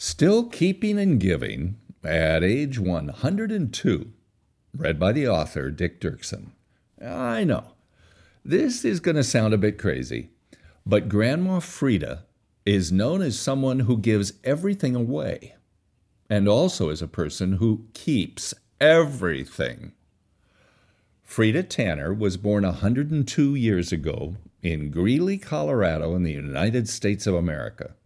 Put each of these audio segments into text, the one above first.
Still Keeping and Giving at age 102. Read by the author, Dick Duerksen. I know. This is going to sound a bit crazy, but Grandma Frida is known as someone who gives everything away and also as a person who keeps everything. Frida Tanner was born 102 years ago in Greeley, Colorado, in the United States of America.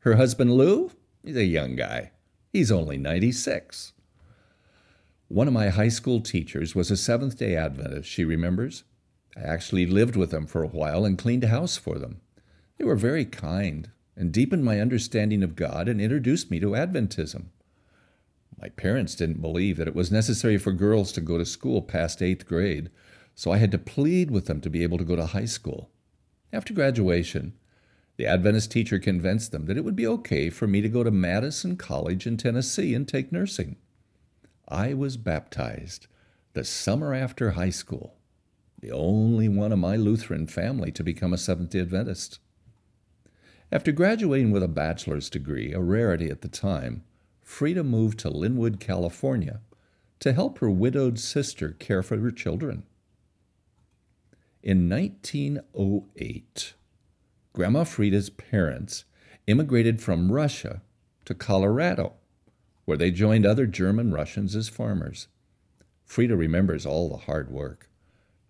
Her husband Lou, he's a young guy. He's only 96. One of my high school teachers was a Seventh day Adventist, she remembers. I actually lived with them for a while and cleaned a house for them. They were very kind and deepened my understanding of God and introduced me to Adventism. My parents didn't believe that it was necessary for girls to go to school past eighth grade, so I had to plead with them to be able to go to high school. After graduation, the Adventist teacher convinced them that it would be okay for me to go to Madison College in Tennessee and take nursing. I was baptized the summer after high school, the only one of my Lutheran family to become a Seventh day Adventist. After graduating with a bachelor's degree, a rarity at the time, Frida moved to Lynwood, California to help her widowed sister care for her children. In 1908, Grandma Frida's parents immigrated from Russia to Colorado where they joined other German Russians as farmers. Frida remembers all the hard work.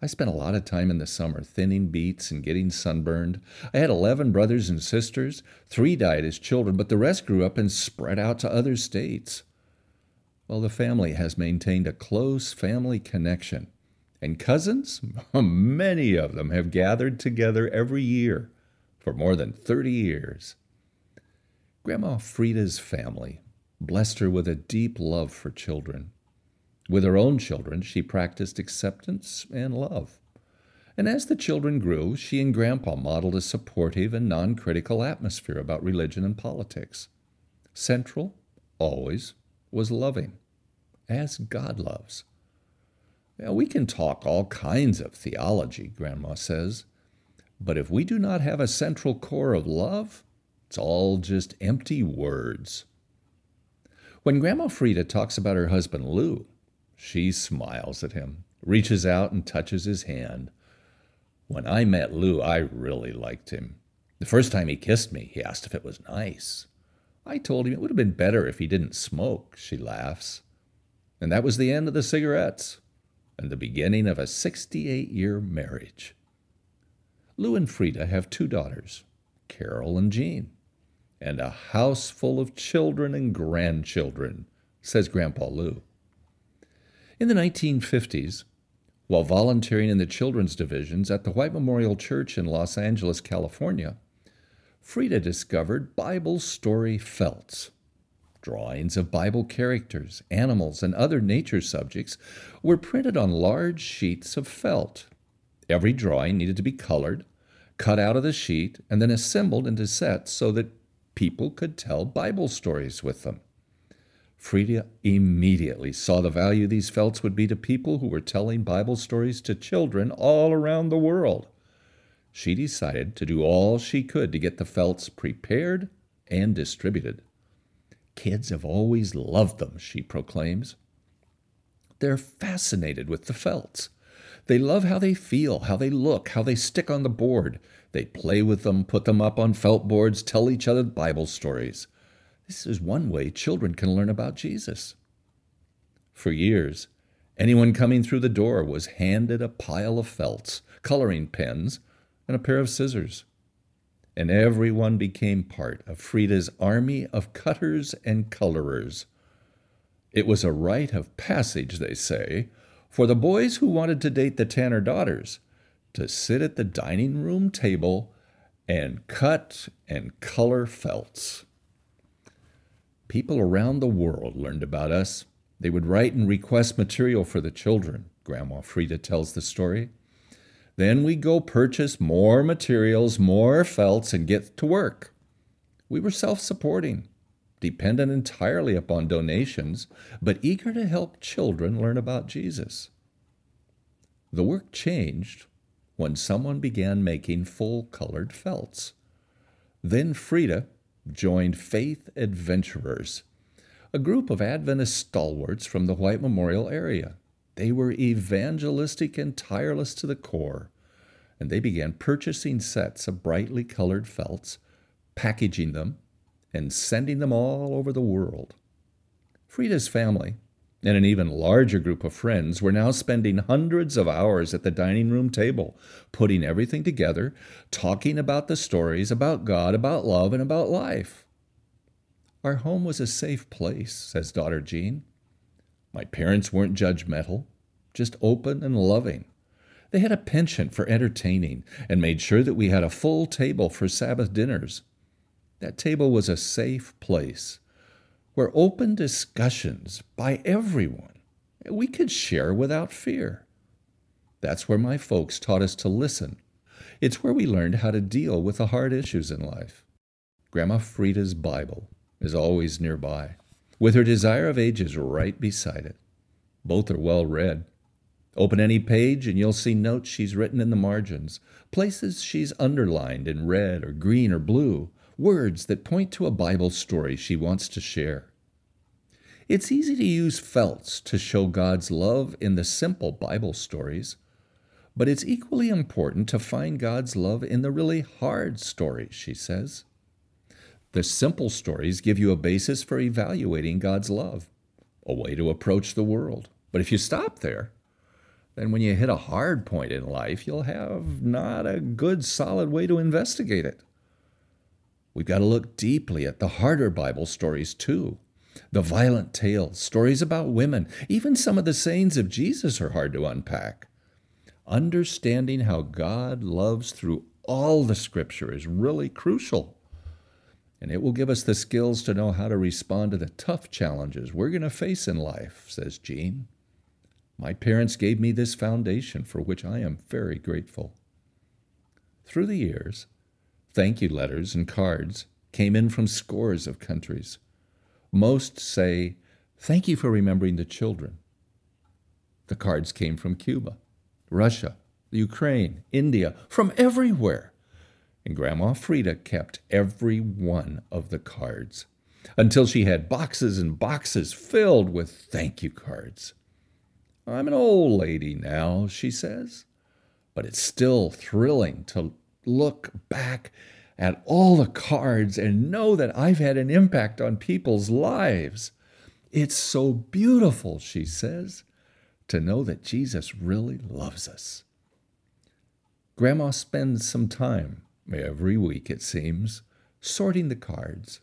I spent a lot of time in the summer thinning beets and getting sunburned. I had 11 brothers and sisters. Three died as children, but the rest grew up and spread out to other states. Well, the family has maintained a close family connection. And cousins, many of them have gathered together every year for more than 30 years. Grandma Frida's family blessed her with a deep love for children. With her own children, she practiced acceptance and love. And as the children grew, she and Grandpa modeled a supportive and non critical atmosphere about religion and politics. Central, always, was loving, as God loves. Now, we can talk all kinds of theology, Grandma says, but if we do not have a central core of love, it's all just empty words. When Grandma Frida talks about her husband Lou, she smiles at him, reaches out and touches his hand. When I met Lou, I really liked him. The first time he kissed me, he asked if it was nice. I told him it would have been better if he didn't smoke, she laughs. And that was the end of the cigarettes and the beginning of a 68 year marriage. Lou and Frida have two daughters, Carol and Jean and a house full of children and grandchildren, says Grandpa Lou. In the 1950s, while volunteering in the children's divisions at the White Memorial Church in Los Angeles, California, Frida discovered Bible story felts. Drawings of Bible characters, animals, and other nature subjects were printed on large sheets of felt. Every drawing needed to be colored, cut out of the sheet, and then assembled into sets so that people could tell Bible stories with them. Frida immediately saw the value these felts would be to people who were telling Bible stories to children all around the world. She decided to do all she could to get the felts prepared and distributed. Kids have always loved them, she proclaims. They're fascinated with the felts. They love how they feel, how they look, how they stick on the board. They play with them, put them up on felt boards, tell each other Bible stories. This is one way children can learn about Jesus. For years, anyone coming through the door was handed a pile of felts, coloring pens, and a pair of scissors. And everyone became part of Frida's army of cutters and colorers. It was a rite of passage, they say, for the boys who wanted to date the Tanner daughters to sit at the dining room table and cut and color felts. People around the world learned about us. They would write and request material for the children. Grandma Frida tells the story. Then we go purchase more materials, more felts, and get to work. We were self supporting dependent entirely upon donations, but eager to help children learn about Jesus. The work changed when someone began making full colored felts. Then Frida joined Faith Adventurers, a group of Adventist stalwarts from the White Memorial area. They were evangelistic and tireless to the core, and they began purchasing sets of brightly colored felts, packaging them, and sending them all over the world. Frida's family and an even larger group of friends were now spending hundreds of hours at the dining room table, putting everything together, talking about the stories, about God, about love, and about life. Our home was a safe place, says daughter Jean. My parents weren't judgmental, just open and loving. They had a penchant for entertaining and made sure that we had a full table for Sabbath dinners. That table was a safe place where open discussions by everyone we could share without fear. That's where my folks taught us to listen. It's where we learned how to deal with the hard issues in life. Grandma Frida's Bible is always nearby, with her Desire of Ages right beside it. Both are well read. Open any page and you'll see notes she's written in the margins, places she's underlined in red or green or blue, words that point to a Bible story she wants to share. It's easy to use felts to show God's love in the simple Bible stories, but it's equally important to find God's love in the really hard stories, she says. The simple stories give you a basis for evaluating God's love, a way to approach the world. But if you stop there, then when you hit a hard point in life, you'll have not a good, solid way to investigate it. We've got to look deeply at the harder Bible stories, too. The violent tales, stories about women, even some of the sayings of Jesus are hard to unpack. Understanding how God loves through all the scripture is really crucial. And it will give us the skills to know how to respond to the tough challenges we're going to face in life, says Jean. My parents gave me this foundation for which I am very grateful. Through the years, Thank you letters and cards came in from scores of countries. Most say, Thank you for remembering the children. The cards came from Cuba, Russia, Ukraine, India, from everywhere. And Grandma Frida kept every one of the cards until she had boxes and boxes filled with thank you cards. I'm an old lady now, she says, but it's still thrilling to look back at all the cards and know that I've had an impact on people's lives. It's so beautiful, she says, to know that Jesus really loves us. Grandma spends some time, every week it seems, sorting the cards,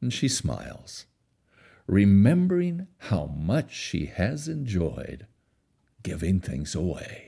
and she smiles, remembering how much she has enjoyed giving things away.